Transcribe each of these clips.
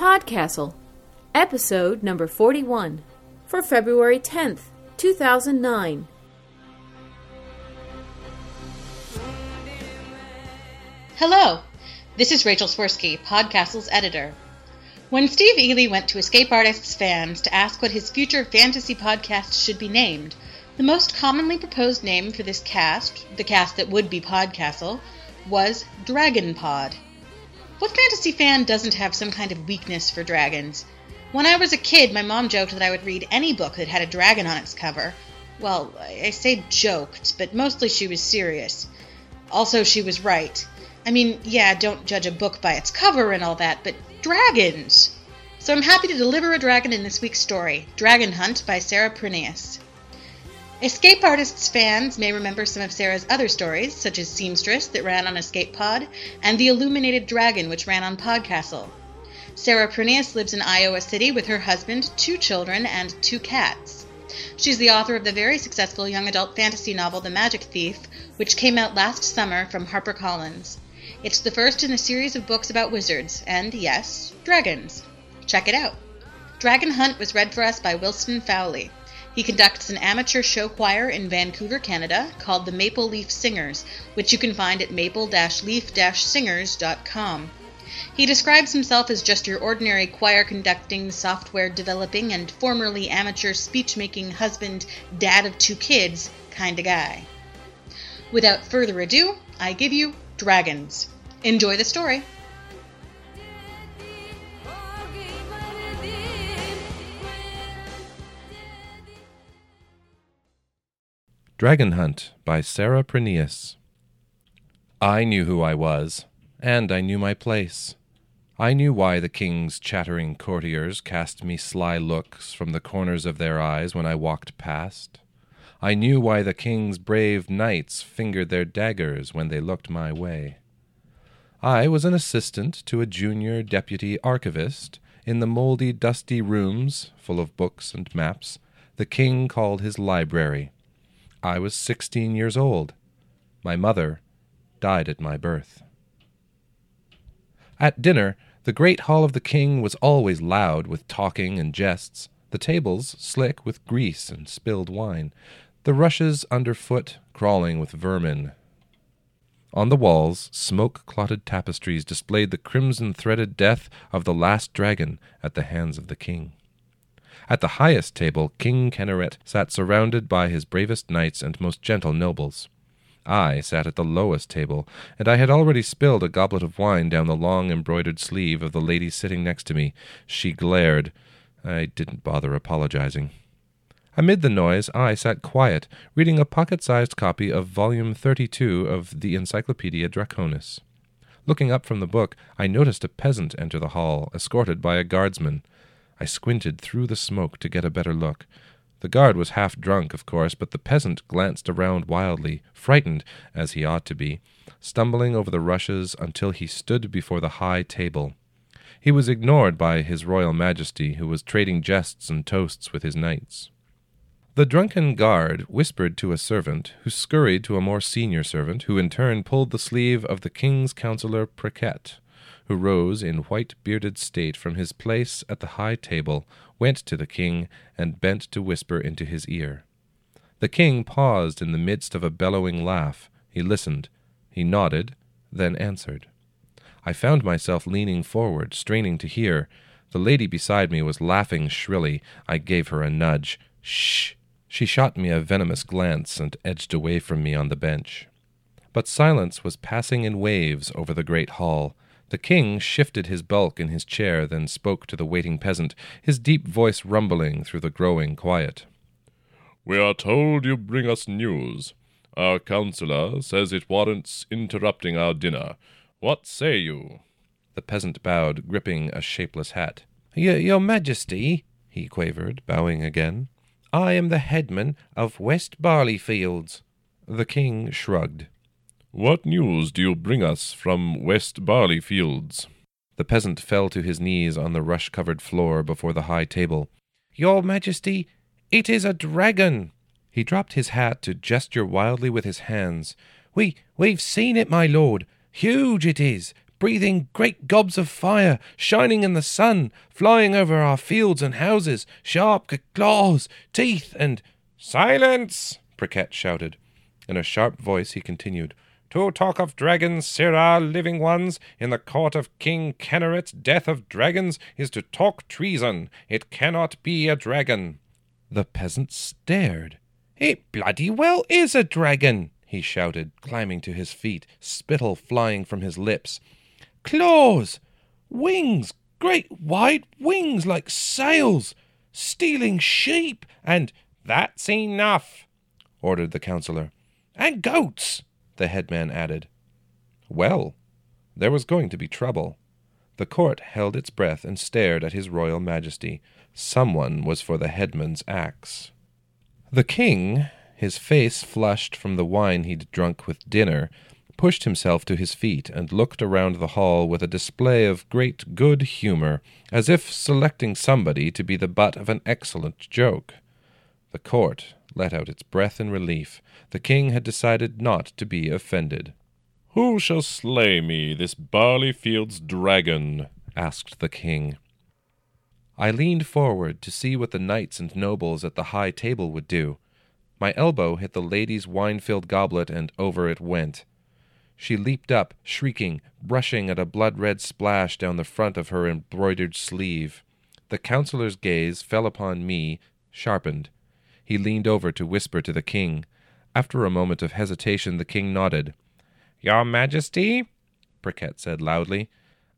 Podcastle, episode number 41, for February 10th, 2009. Hello, this is Rachel Swirsky, Podcastle's editor. When Steve Eley went to Escape Artists fans to ask what his future fantasy podcast should be named, the most commonly proposed name for this cast, the cast that would be Podcastle, was Dragon Pod. What fantasy fan doesn't have some kind of weakness for dragons? When I was a kid, my mom joked that I would read any book that had a dragon on its cover. Well, I say joked, but mostly she was serious. Also, she was right. I mean, yeah, don't judge a book by its cover and all that, but dragons! So I'm happy to deliver a dragon in this week's story Dragon Hunt by Sarah Prineas. Escape Artists fans may remember some of Sarah's other stories, such as Seamstress, that ran on Escape Pod, and The Illuminated Dragon, which ran on Podcastle. Sarah Prineas lives in Iowa City with her husband, two children, and two cats. She's the author of the very successful young adult fantasy novel The Magic Thief, which came out last summer from HarperCollins. It's the first in a series of books about wizards, and yes, dragons. Check it out. Dragon Hunt was read for us by Wilson Fowlie. He conducts an amateur show choir in Vancouver, Canada, called the Maple Leaf Singers, which you can find at maple-leaf-singers.com. He describes himself as just your ordinary choir conducting, software developing, and formerly amateur speech making husband, dad of two kids kind of guy. Without further ado, I give you Dragons. Enjoy the story. Dragon Hunt by Sarah Prineas. I knew who I was, and I knew my place. I knew why the king's chattering courtiers cast me sly looks from the corners of their eyes when I walked past. I knew why the king's brave knights fingered their daggers when they looked my way. I was an assistant to a junior deputy archivist in the mouldy, dusty rooms, full of books and maps, the king called his library. I was sixteen years old. My mother died at my birth. At dinner, the great hall of the king was always loud with talking and jests, the tables slick with grease and spilled wine, the rushes underfoot crawling with vermin. On the walls, smoke clotted tapestries displayed the crimson threaded death of the last dragon at the hands of the king. At the highest table, King Kenneret sat surrounded by his bravest knights and most gentle nobles. I sat at the lowest table, and I had already spilled a goblet of wine down the long embroidered sleeve of the lady sitting next to me. She glared. I didn't bother apologizing. Amid the noise, I sat quiet, reading a pocket sized copy of volume 32 of the Encyclopedia Draconis. Looking up from the book, I noticed a peasant enter the hall, escorted by a guardsman. I squinted through the smoke to get a better look. The guard was half drunk, of course, but the peasant glanced around wildly, frightened, as he ought to be, stumbling over the rushes until he stood before the high table. He was ignored by his royal majesty, who was trading jests and toasts with his knights. The drunken guard whispered to a servant, who scurried to a more senior servant, who in turn pulled the sleeve of the king's councillor Priquet, who rose in white bearded state from his place at the high table, went to the king, and bent to whisper into his ear. The king paused in the midst of a bellowing laugh. He listened. He nodded, then answered. I found myself leaning forward, straining to hear. The lady beside me was laughing shrilly. I gave her a nudge. Shh! She shot me a venomous glance and edged away from me on the bench. But silence was passing in waves over the great hall. The king shifted his bulk in his chair, then spoke to the waiting peasant, his deep voice rumbling through the growing quiet. We are told you bring us news. Our counsellor says it warrants interrupting our dinner. What say you? The peasant bowed, gripping a shapeless hat. Your Majesty, he quavered, bowing again, I am the headman of West Barleyfields. The king shrugged. What news do you bring us from West Barleyfields? The peasant fell to his knees on the rush covered floor before the high table. Your Majesty, it is a dragon. He dropped his hat to gesture wildly with his hands. We we've seen it, my lord. Huge it is, breathing great gobs of fire, shining in the sun, flying over our fields and houses, sharp claws, teeth, and. Silence! Pricket shouted. In a sharp voice he continued, To talk of dragons, sirrah, living ones, in the court of King Kenneret's death of dragons, is to talk treason. It cannot be a dragon. The peasant stared. It bloody well is a dragon, he shouted, climbing to his feet, spittle flying from his lips. Claws! Wings! Great wide wings like sails! Stealing sheep! And that's enough, ordered the councillor. And goats, the headman added. Well, there was going to be trouble. The court held its breath and stared at his royal majesty. Someone was for the headman's axe. The king, his face flushed from the wine he'd drunk with dinner, pushed himself to his feet and looked around the hall with a display of great good humour, as if selecting somebody to be the butt of an excellent joke. The court let out its breath in relief. The king had decided not to be offended. Who shall slay me, this Barleyfield's dragon? asked the king. I leaned forward to see what the knights and nobles at the high table would do. My elbow hit the lady's wine filled goblet, and over it went. She leaped up, shrieking, brushing at a blood red splash down the front of her embroidered sleeve. The councillor's gaze fell upon me, sharpened. He leaned over to whisper to the king. After a moment of hesitation, the king nodded. Your Majesty, Pricket said loudly,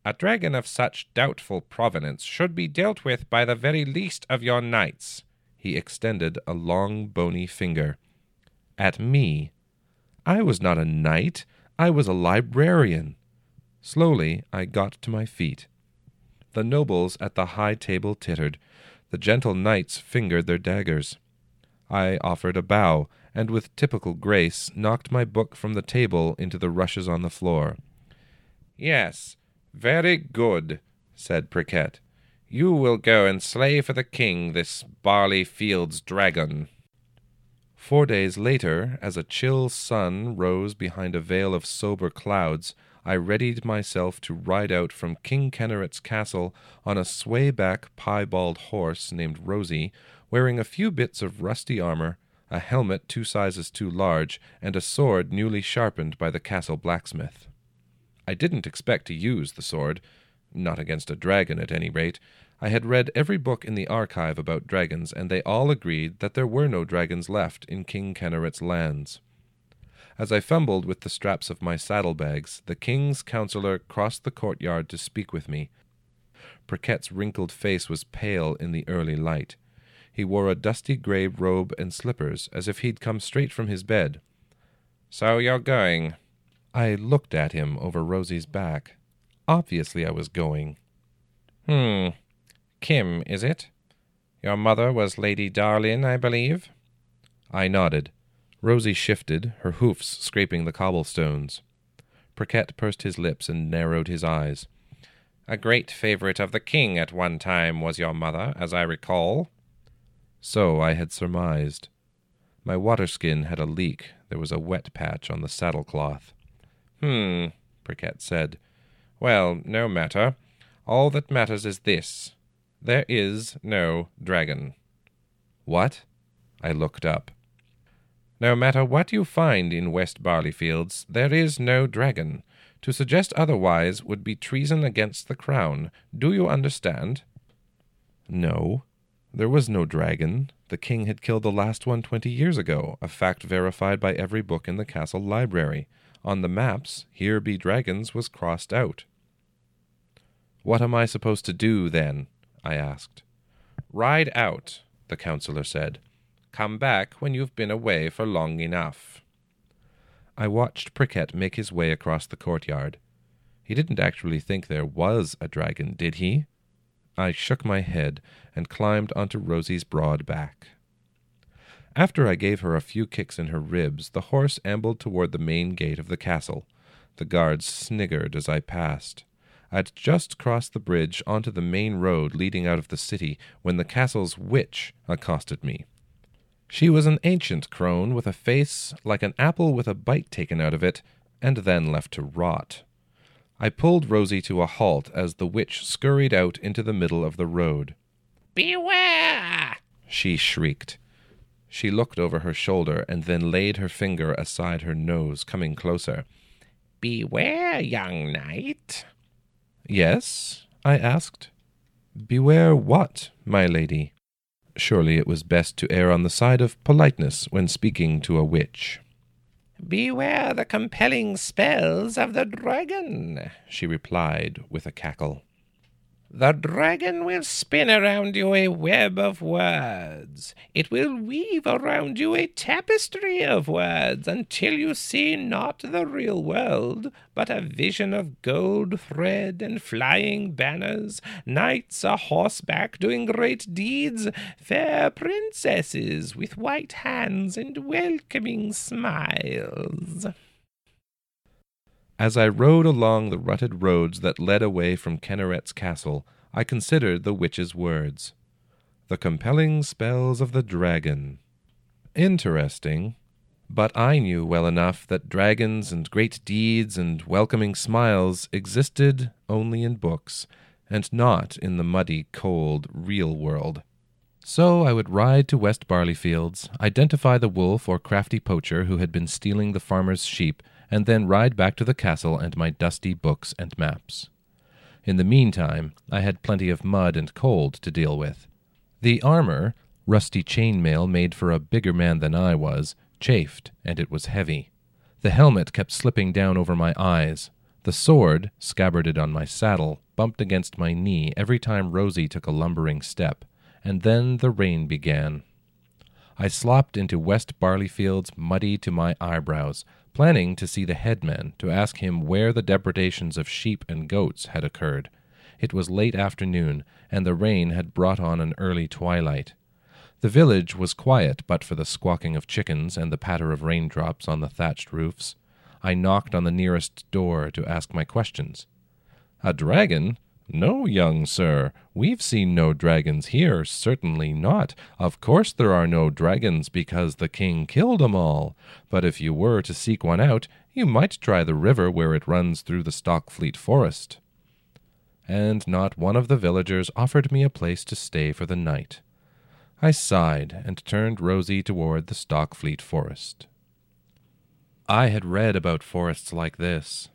a dragon of such doubtful provenance should be dealt with by the very least of your knights. He extended a long, bony finger. At me. I was not a knight. I was a librarian. Slowly I got to my feet. The nobles at the high table tittered. The gentle knights fingered their daggers. I offered a bow, and with typical grace knocked my book from the table into the rushes on the floor. Yes, very good, said Pricket. You will go and slay for the king this barley field's dragon. Four days later, as a chill sun rose behind a veil of sober clouds, I readied myself to ride out from King Kenneret's castle on a sway-back piebald horse named Rosie, wearing a few bits of rusty armor, a helmet two sizes too large, and a sword newly sharpened by the castle blacksmith. I didn't expect to use the sword, not against a dragon at any rate. I had read every book in the archive about dragons, and they all agreed that there were no dragons left in King Kenneret's lands. As I fumbled with the straps of my saddlebags, the king's councillor crossed the courtyard to speak with me. Pricket's wrinkled face was pale in the early light. He wore a dusty grey robe and slippers, as if he'd come straight from his bed. So you're going? I looked at him over Rosie's back. Obviously I was going. Hmm. Kim, is it? Your mother was Lady Darlin, I believe? I nodded. Rosie shifted, her hoofs scraping the cobblestones. Pricket pursed his lips and narrowed his eyes. A great favourite of the king at one time was your mother, as I recall. So I had surmised. My waterskin had a leak. There was a wet patch on the saddlecloth. Hmm, Pricket said. Well, no matter. All that matters is this. There is no dragon. What? I looked up. No matter what you find in West Barleyfields, there is no dragon. To suggest otherwise would be treason against the crown. Do you understand? No. There was no dragon. The king had killed the last one twenty years ago, a fact verified by every book in the castle library. On the maps, Here Be Dragons was crossed out. What am I supposed to do, then? I asked. Ride out, the councillor said. Come back when you've been away for long enough. I watched Pricket make his way across the courtyard. He didn't actually think there was a dragon, did he? I shook my head and climbed onto Rosie's broad back. After I gave her a few kicks in her ribs, the horse ambled toward the main gate of the castle. The guards sniggered as I passed. I'd just crossed the bridge onto the main road leading out of the city when the castle's witch accosted me. She was an ancient crone with a face like an apple with a bite taken out of it and then left to rot. I pulled Rosie to a halt as the witch scurried out into the middle of the road. Beware! she shrieked. She looked over her shoulder and then laid her finger aside her nose, coming closer. Beware, young knight. Yes? I asked. Beware what, my lady? Surely it was best to err on the side of politeness when speaking to a witch. Beware the compelling spells of the dragon, she replied with a cackle. The dragon will spin around you a web of words. It will weave around you a tapestry of words until you see not the real world, but a vision of gold thread and flying banners, knights a horseback doing great deeds, fair princesses with white hands and welcoming smiles. As I rode along the rutted roads that led away from Kinneret's castle, I considered the witch's words. The compelling spells of the dragon. Interesting. But I knew well enough that dragons and great deeds and welcoming smiles existed only in books, and not in the muddy, cold, real world. So I would ride to West Barleyfields, identify the wolf or crafty poacher who had been stealing the farmer's sheep, and then ride back to the castle and my dusty books and maps. In the meantime, I had plenty of mud and cold to deal with. The armor, rusty chainmail made for a bigger man than I was, chafed, and it was heavy. The helmet kept slipping down over my eyes. The sword, scabbarded on my saddle, bumped against my knee every time Rosie took a lumbering step, and then the rain began. I slopped into West Barleyfields muddy to my eyebrows, planning to see the headman to ask him where the depredations of sheep and goats had occurred. It was late afternoon, and the rain had brought on an early twilight. The village was quiet but for the squawking of chickens and the patter of raindrops on the thatched roofs. I knocked on the nearest door to ask my questions. A dragon? No, young sir, we've seen no dragons here, certainly not. Of course there are no dragons, because the king killed 'em all. But if you were to seek one out, you might try the river where it runs through the Stockfleet forest. And not one of the villagers offered me a place to stay for the night. I sighed and turned Rosie toward the Stockfleet forest. I had read about forests like this,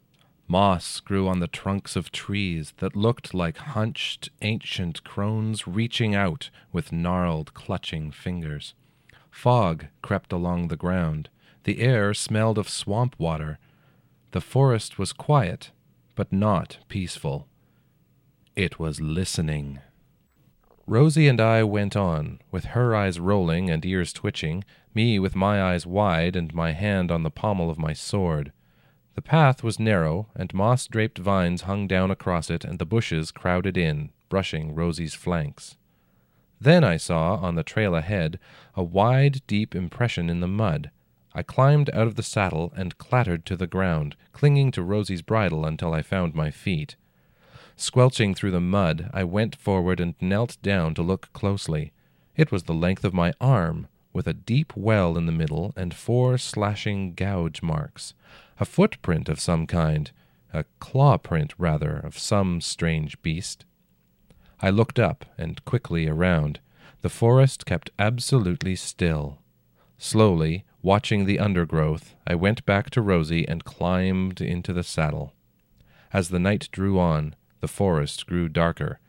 Moss grew on the trunks of trees that looked like hunched ancient crones reaching out with gnarled, clutching fingers. Fog crept along the ground. The air smelled of swamp water. The forest was quiet, but not peaceful. It was listening. Rosie and I went on, with her eyes rolling and ears twitching, me with my eyes wide and my hand on the pommel of my sword. The path was narrow, and moss draped vines hung down across it, and the bushes crowded in, brushing Rosie's flanks. Then I saw, on the trail ahead, a wide, deep impression in the mud. I climbed out of the saddle and clattered to the ground, clinging to Rosie's bridle until I found my feet. Squelching through the mud, I went forward and knelt down to look closely. It was the length of my arm, with a deep well in the middle and four slashing gouge marks a footprint of some kind, a claw print, rather, of some strange beast. I looked up and quickly around. The forest kept absolutely still. Slowly, watching the undergrowth, I went back to Rosie and climbed into the saddle. As the night drew on, the forest grew darker.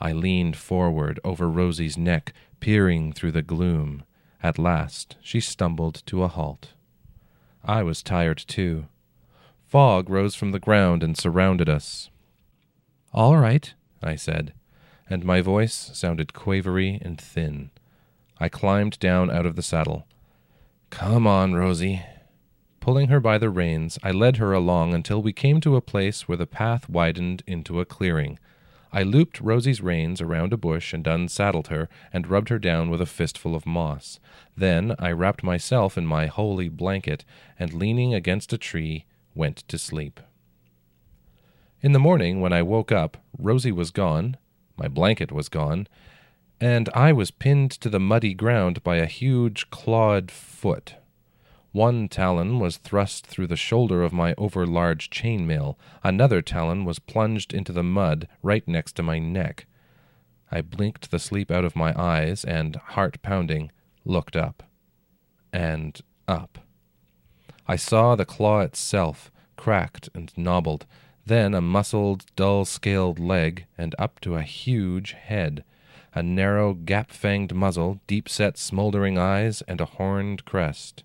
I leaned forward over Rosie's neck, peering through the gloom. At last she stumbled to a halt. I was tired too. Fog rose from the ground and surrounded us. All right, I said, and my voice sounded quavery and thin. I climbed down out of the saddle. Come on, Rosie. Pulling her by the reins, I led her along until we came to a place where the path widened into a clearing. I looped Rosie's reins around a bush and unsaddled her and rubbed her down with a fistful of moss. Then I wrapped myself in my holy blanket and, leaning against a tree, went to sleep. In the morning, when I woke up, Rosie was gone, my blanket was gone, and I was pinned to the muddy ground by a huge clawed foot. One talon was thrust through the shoulder of my overlarge chainmail. Another talon was plunged into the mud right next to my neck. I blinked the sleep out of my eyes and, heart pounding, looked up. And up. I saw the claw itself, cracked and knobbled, then a muscled, dull scaled leg, and up to a huge head, a narrow, gap fanged muzzle, deep set, smouldering eyes, and a horned crest.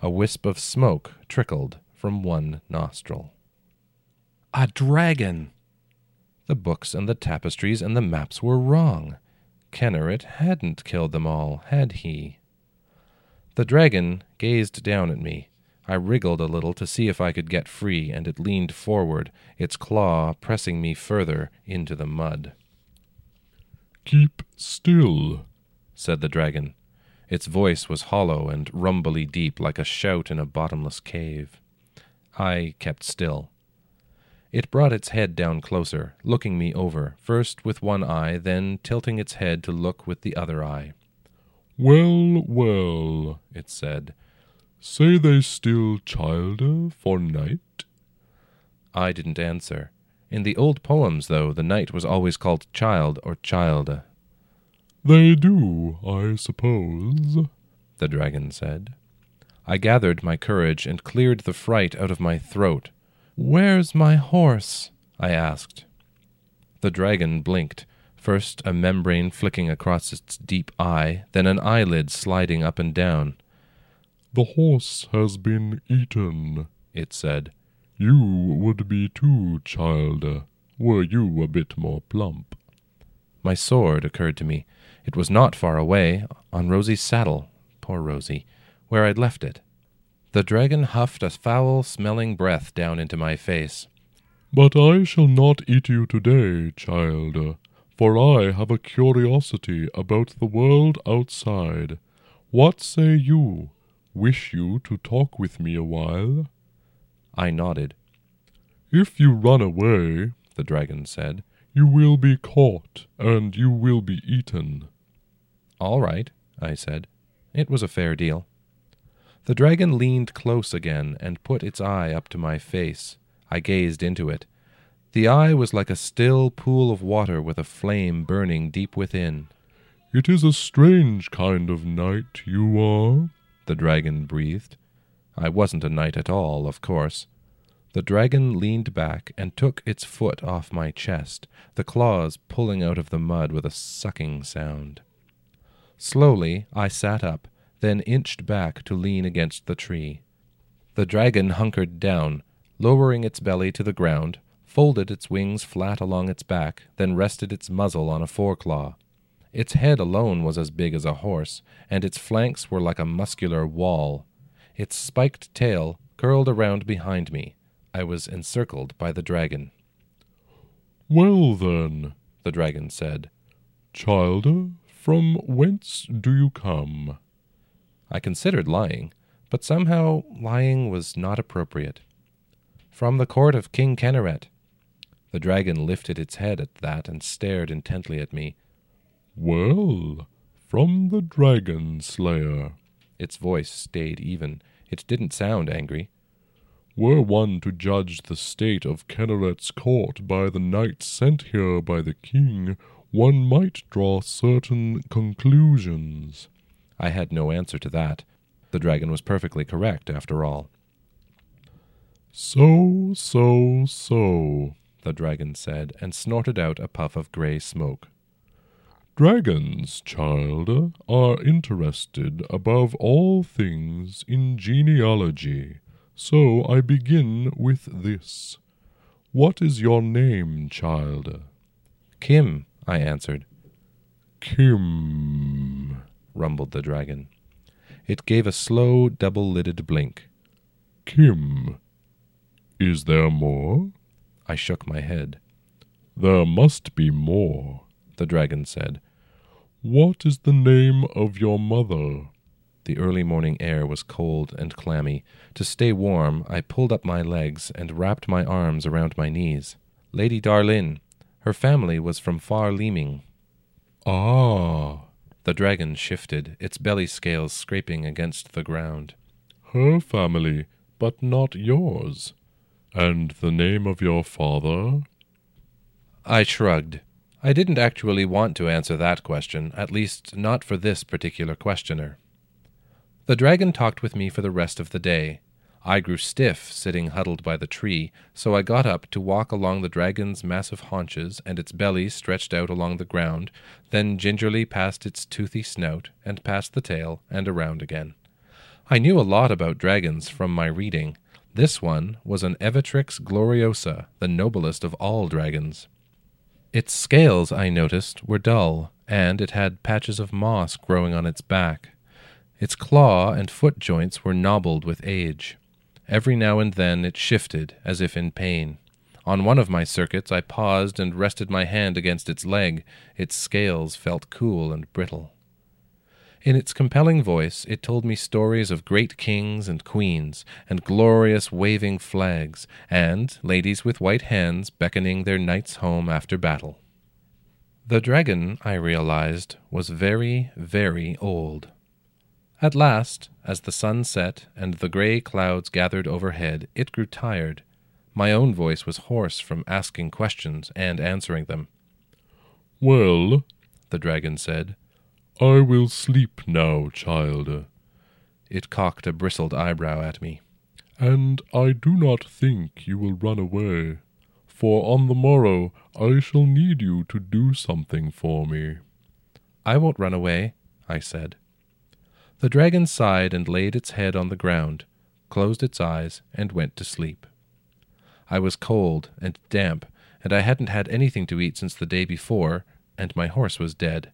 A wisp of smoke trickled from one nostril. A dragon! The books and the tapestries and the maps were wrong. Kynareth hadn't killed them all, had he? The dragon gazed down at me. I wriggled a little to see if I could get free, and it leaned forward, its claw pressing me further into the mud. Keep still, said the dragon. Its voice was hollow and rumbly deep, like a shout in a bottomless cave. I kept still. It brought its head down closer, looking me over, first with one eye, then tilting its head to look with the other eye. Well, well, it said, say they still childe uh, for knight? I didn't answer. In the old poems, though, the knight was always called child or childe. They do, I suppose, the dragon said. I gathered my courage and cleared the fright out of my throat. Where's my horse? I asked. The dragon blinked, first a membrane flicking across its deep eye, then an eyelid sliding up and down. The horse has been eaten, it said. You would be too, child, were you a bit more plump. My sword occurred to me. It was not far away, on Rosie's saddle, poor Rosie, where I'd left it. The dragon huffed a foul smelling breath down into my face. But I shall not eat you today, child, for I have a curiosity about the world outside. What say you? Wish you to talk with me a while? I nodded. If you run away, the dragon said, you will be caught, and you will be eaten. All right, I said. It was a fair deal. The dragon leaned close again and put its eye up to my face. I gazed into it. The eye was like a still pool of water with a flame burning deep within. It is a strange kind of knight you are, the dragon breathed. I wasn't a knight at all, of course. The dragon leaned back and took its foot off my chest, the claws pulling out of the mud with a sucking sound. Slowly I sat up then inched back to lean against the tree. The dragon hunkered down, lowering its belly to the ground, folded its wings flat along its back, then rested its muzzle on a foreclaw. Its head alone was as big as a horse, and its flanks were like a muscular wall. Its spiked tail curled around behind me. I was encircled by the dragon. Well, then, the dragon said, Childe, from whence do you come? I considered lying, but somehow lying was not appropriate. From the court of King Kynareth. The dragon lifted its head at that and stared intently at me. Well, from the dragon slayer. Its voice stayed even. It didn't sound angry. Were one to judge the state of Kynareth's court by the knights sent here by the king, one might draw certain conclusions. I had no answer to that. The dragon was perfectly correct, after all. So, so, so, the dragon said, and snorted out a puff of grey smoke. Dragons, child, are interested above all things in genealogy, so I begin with this. What is your name, child? Kim, I answered. Kim, rumbled the dragon. It gave a slow, double lidded blink. Kim. Is there more? I shook my head. There must be more, the dragon said. What is the name of your mother? The early morning air was cold and clammy. To stay warm, I pulled up my legs and wrapped my arms around my knees. Lady Darlin. Her family was from far Leeming. Ah, the dragon shifted, its belly scales scraping against the ground. her family, but not yours. And the name of your father? I shrugged. I didn't actually want to answer that question, at least not for this particular questioner. The dragon talked with me for the rest of the day. I grew stiff sitting huddled by the tree, so I got up to walk along the dragon's massive haunches and its belly stretched out along the ground, then gingerly past its toothy snout and past the tail and around again. I knew a lot about dragons from my reading. This one was an Evatrix gloriosa, the noblest of all dragons. Its scales, I noticed, were dull, and it had patches of moss growing on its back. Its claw and foot joints were knobbled with age. Every now and then it shifted, as if in pain. On one of my circuits I paused and rested my hand against its leg. Its scales felt cool and brittle. In its compelling voice, it told me stories of great kings and queens, and glorious waving flags, and ladies with white hands beckoning their knights home after battle. The dragon, I realized, was very, very old. At last, as the sun set and the grey clouds gathered overhead, it grew tired. My own voice was hoarse from asking questions and answering them. Well, the dragon said, I will sleep now, child. It cocked a bristled eyebrow at me. And I do not think you will run away, for on the morrow I shall need you to do something for me. I won't run away, I said. The dragon sighed and laid its head on the ground, closed its eyes, and went to sleep. I was cold and damp, and I hadn't had anything to eat since the day before, and my horse was dead.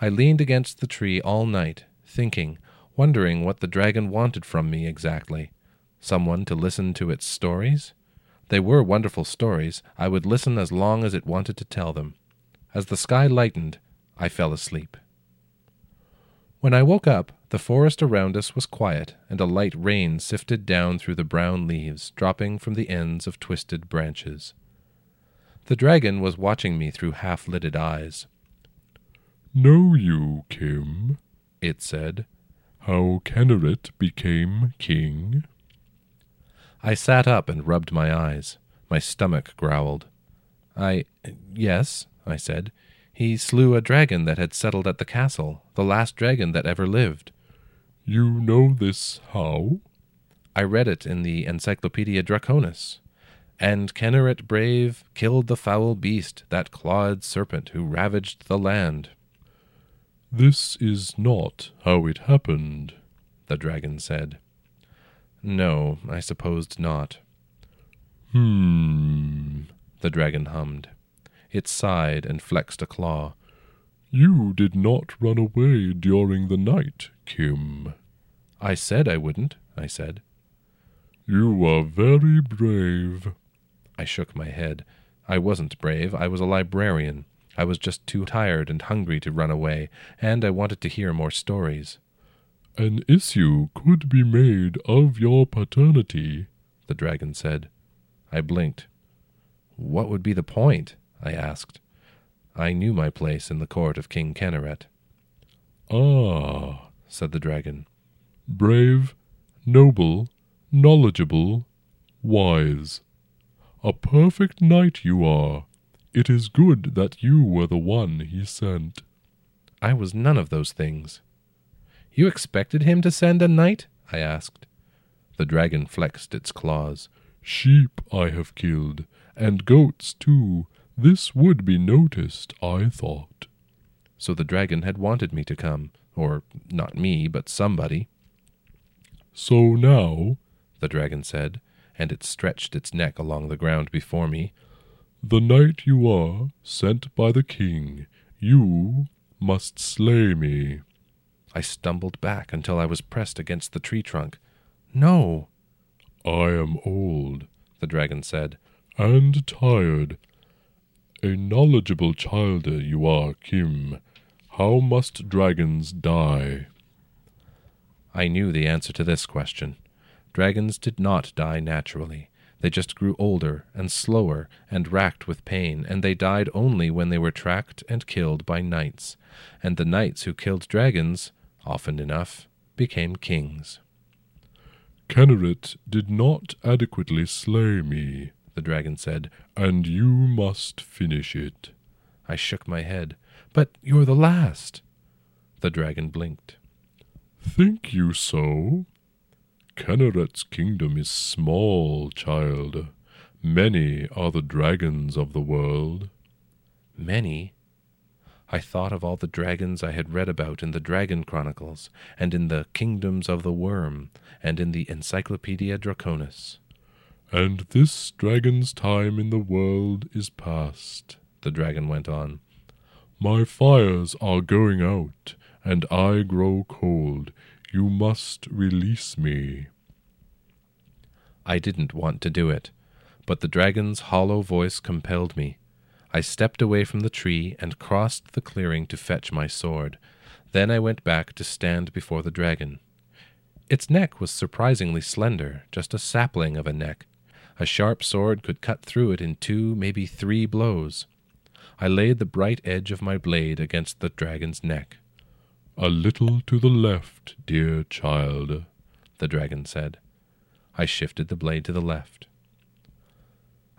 I leaned against the tree all night, thinking, wondering what the dragon wanted from me exactly. Someone to listen to its stories? They were wonderful stories. I would listen as long as it wanted to tell them. As the sky lightened, I fell asleep. When I woke up, the forest around us was quiet, and a light rain sifted down through the brown leaves, dropping from the ends of twisted branches. The dragon was watching me through half lidded eyes. Know you, Kim, it said, how Kynareth became king? I sat up and rubbed my eyes. My stomach growled. I. Yes, I said. He slew a dragon that had settled at the castle, the last dragon that ever lived. You know this how? I read it in the Encyclopedia Draconis. And Kynareth brave killed the foul beast, that clawed serpent who ravaged the land. This is not how it happened, the dragon said. No, I supposed not. Hmm, the dragon hummed. It sighed and flexed a claw. You did not run away during the night, Kim. I said I wouldn't, I said. You are very brave. I shook my head. I wasn't brave. I was a librarian. I was just too tired and hungry to run away, and I wanted to hear more stories. An issue could be made of your paternity, the dragon said. I blinked. What would be the point? I asked. I knew my place in the court of King Kynareth. Ah, said the dragon. Brave, noble, knowledgeable, wise. A perfect knight you are. It is good that you were the one he sent. I was none of those things. You expected him to send a knight? I asked. The dragon flexed its claws. Sheep I have killed, and goats too. This would be noticed, I thought. So the dragon had wanted me to come, or not me, but somebody. So now, the dragon said, and it stretched its neck along the ground before me, the knight you are, sent by the king, you must slay me. I stumbled back until I was pressed against the tree trunk. No! I am old, the dragon said, and tired. A knowledgeable child you are, Kim. How must dragons die? I knew the answer to this question. Dragons did not die naturally. They just grew older and slower and racked with pain, and they died only when they were tracked and killed by knights, and the knights who killed dragons, often enough, became kings. Kenneret did not adequately slay me, the dragon said, and you must finish it. I shook my head. But you're the last. The dragon blinked. Think you so? Kenneret's kingdom is small, child. Many are the dragons of the world. Many? I thought of all the dragons I had read about in the Dragon Chronicles, and in the Kingdoms of the Worm, and in the Encyclopedia Draconis. And this dragon's time in the world is past, the dragon went on. My fires are going out, and I grow cold. You must release me. I didn't want to do it, but the dragon's hollow voice compelled me. I stepped away from the tree and crossed the clearing to fetch my sword. Then I went back to stand before the dragon. Its neck was surprisingly slender, just a sapling of a neck. A sharp sword could cut through it in two, maybe three blows. I laid the bright edge of my blade against the dragon's neck. A little to the left, dear child, the dragon said. I shifted the blade to the left.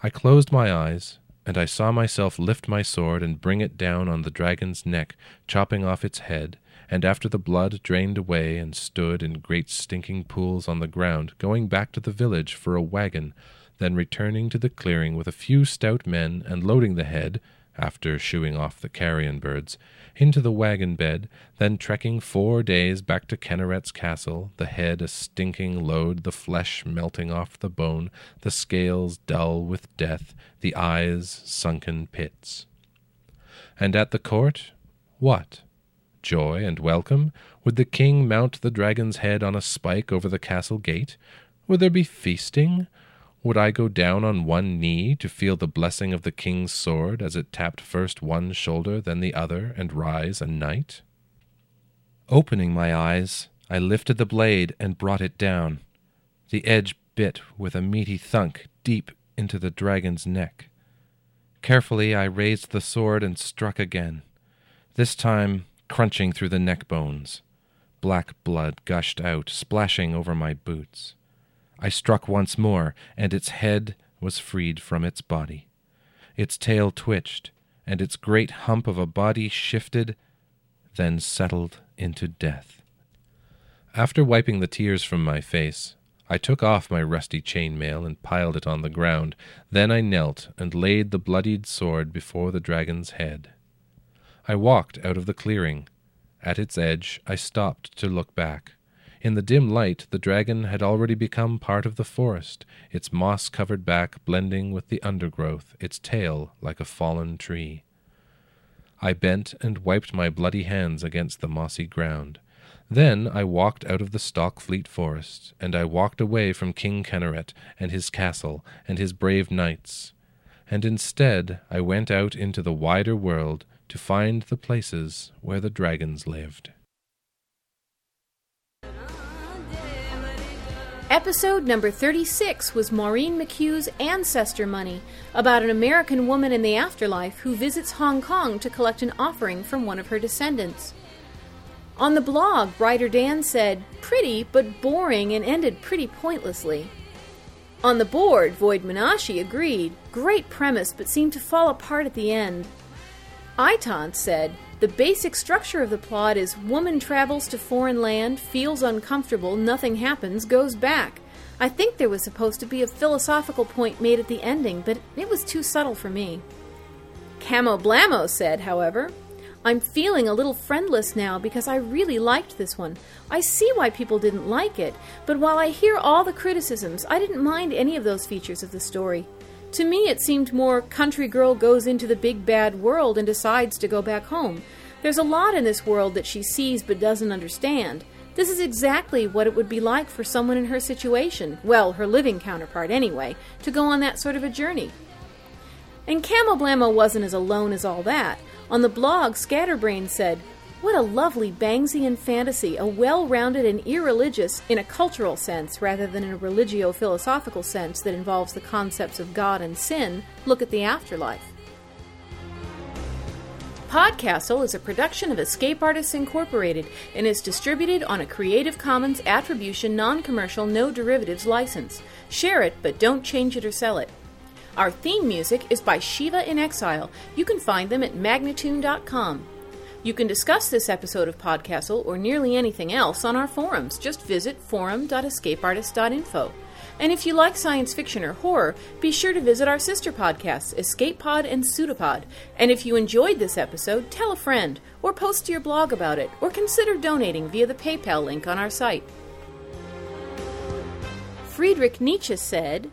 I closed my eyes and I saw myself lift my sword and bring it down on the dragon's neck, chopping off its head, and after the blood drained away and stood in great stinking pools on the ground, going back to the village for a wagon, then returning to the clearing with a few stout men and loading the head, after shooing off the carrion birds, into the wagon bed, then trekking four days back to Kenneret's castle, the head a stinking load, the flesh melting off the bone, the scales dull with death, the eyes sunken pits. And at the court, what? Joy and welcome? Would the king mount the dragon's head on a spike over the castle gate? Would there be feasting? Would I go down on one knee to feel the blessing of the king's sword as it tapped first one shoulder, then the other, and rise a knight? Opening my eyes, I lifted the blade and brought it down. The edge bit with a meaty thunk deep into the dragon's neck. Carefully I raised the sword and struck again, this time crunching through the neck bones. Black blood gushed out, splashing over my boots. I struck once more, and its head was freed from its body. Its tail twitched, and its great hump of a body shifted, then settled into death. After wiping the tears from my face, I took off my rusty chain mail and piled it on the ground. Then I knelt and laid the bloodied sword before the dragon's head. I walked out of the clearing. At its edge I stopped to look back. In the dim light, the dragon had already become part of the forest, its moss covered back blending with the undergrowth, its tail like a fallen tree. I bent and wiped my bloody hands against the mossy ground. Then I walked out of the Stockfleet forest, and I walked away from King Kenneret and his castle and his brave knights, and instead I went out into the wider world to find the places where the dragons lived. Episode number 36 was Maureen McHugh's Ancestor Money, about an American woman in the afterlife who visits Hong Kong to collect an offering from one of her descendants. On the blog, writer Dan said, pretty but boring and ended pretty pointlessly. On the board, Void Munashii agreed, great premise but seemed to fall apart at the end. Itant said, the basic structure of the plot is woman travels to foreign land, feels uncomfortable, nothing happens, goes back. I think there was supposed to be a philosophical point made at the ending, but it was too subtle for me. Camo Blamo said, however, I'm feeling a little friendless now because I really liked this one. I see why people didn't like it, but while I hear all the criticisms, I didn't mind any of those features of the story. To me, it seemed more country girl goes into the big bad world and decides to go back home. There's a lot in this world that she sees but doesn't understand. This is exactly what it would be like for someone in her situation, well, her living counterpart anyway, to go on that sort of a journey. And Camel Blamo wasn't as alone as all that. On the blog, Scatterbrain said, what a lovely Bangsian fantasy, a well rounded and irreligious, in a cultural sense rather than in a religio philosophical sense that involves the concepts of God and sin, look at the afterlife. Podcastle is a production of Escape Artists Incorporated and is distributed on a Creative Commons Attribution Non Commercial No Derivatives license. Share it, but don't change it or sell it. Our theme music is by Shiva in Exile. You can find them at magnatune.com. You can discuss this episode of Podcastle or nearly anything else on our forums. Just visit forum.escapeartist.info. And if you like science fiction or horror, be sure to visit our sister podcasts, Escape Pod and Pseudopod. And if you enjoyed this episode, tell a friend, or post to your blog about it, or consider donating via the PayPal link on our site. Friedrich Nietzsche said,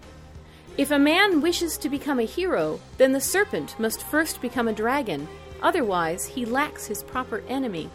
If a man wishes to become a hero, then the serpent must first become a dragon, otherwise, he lacks his proper enemy.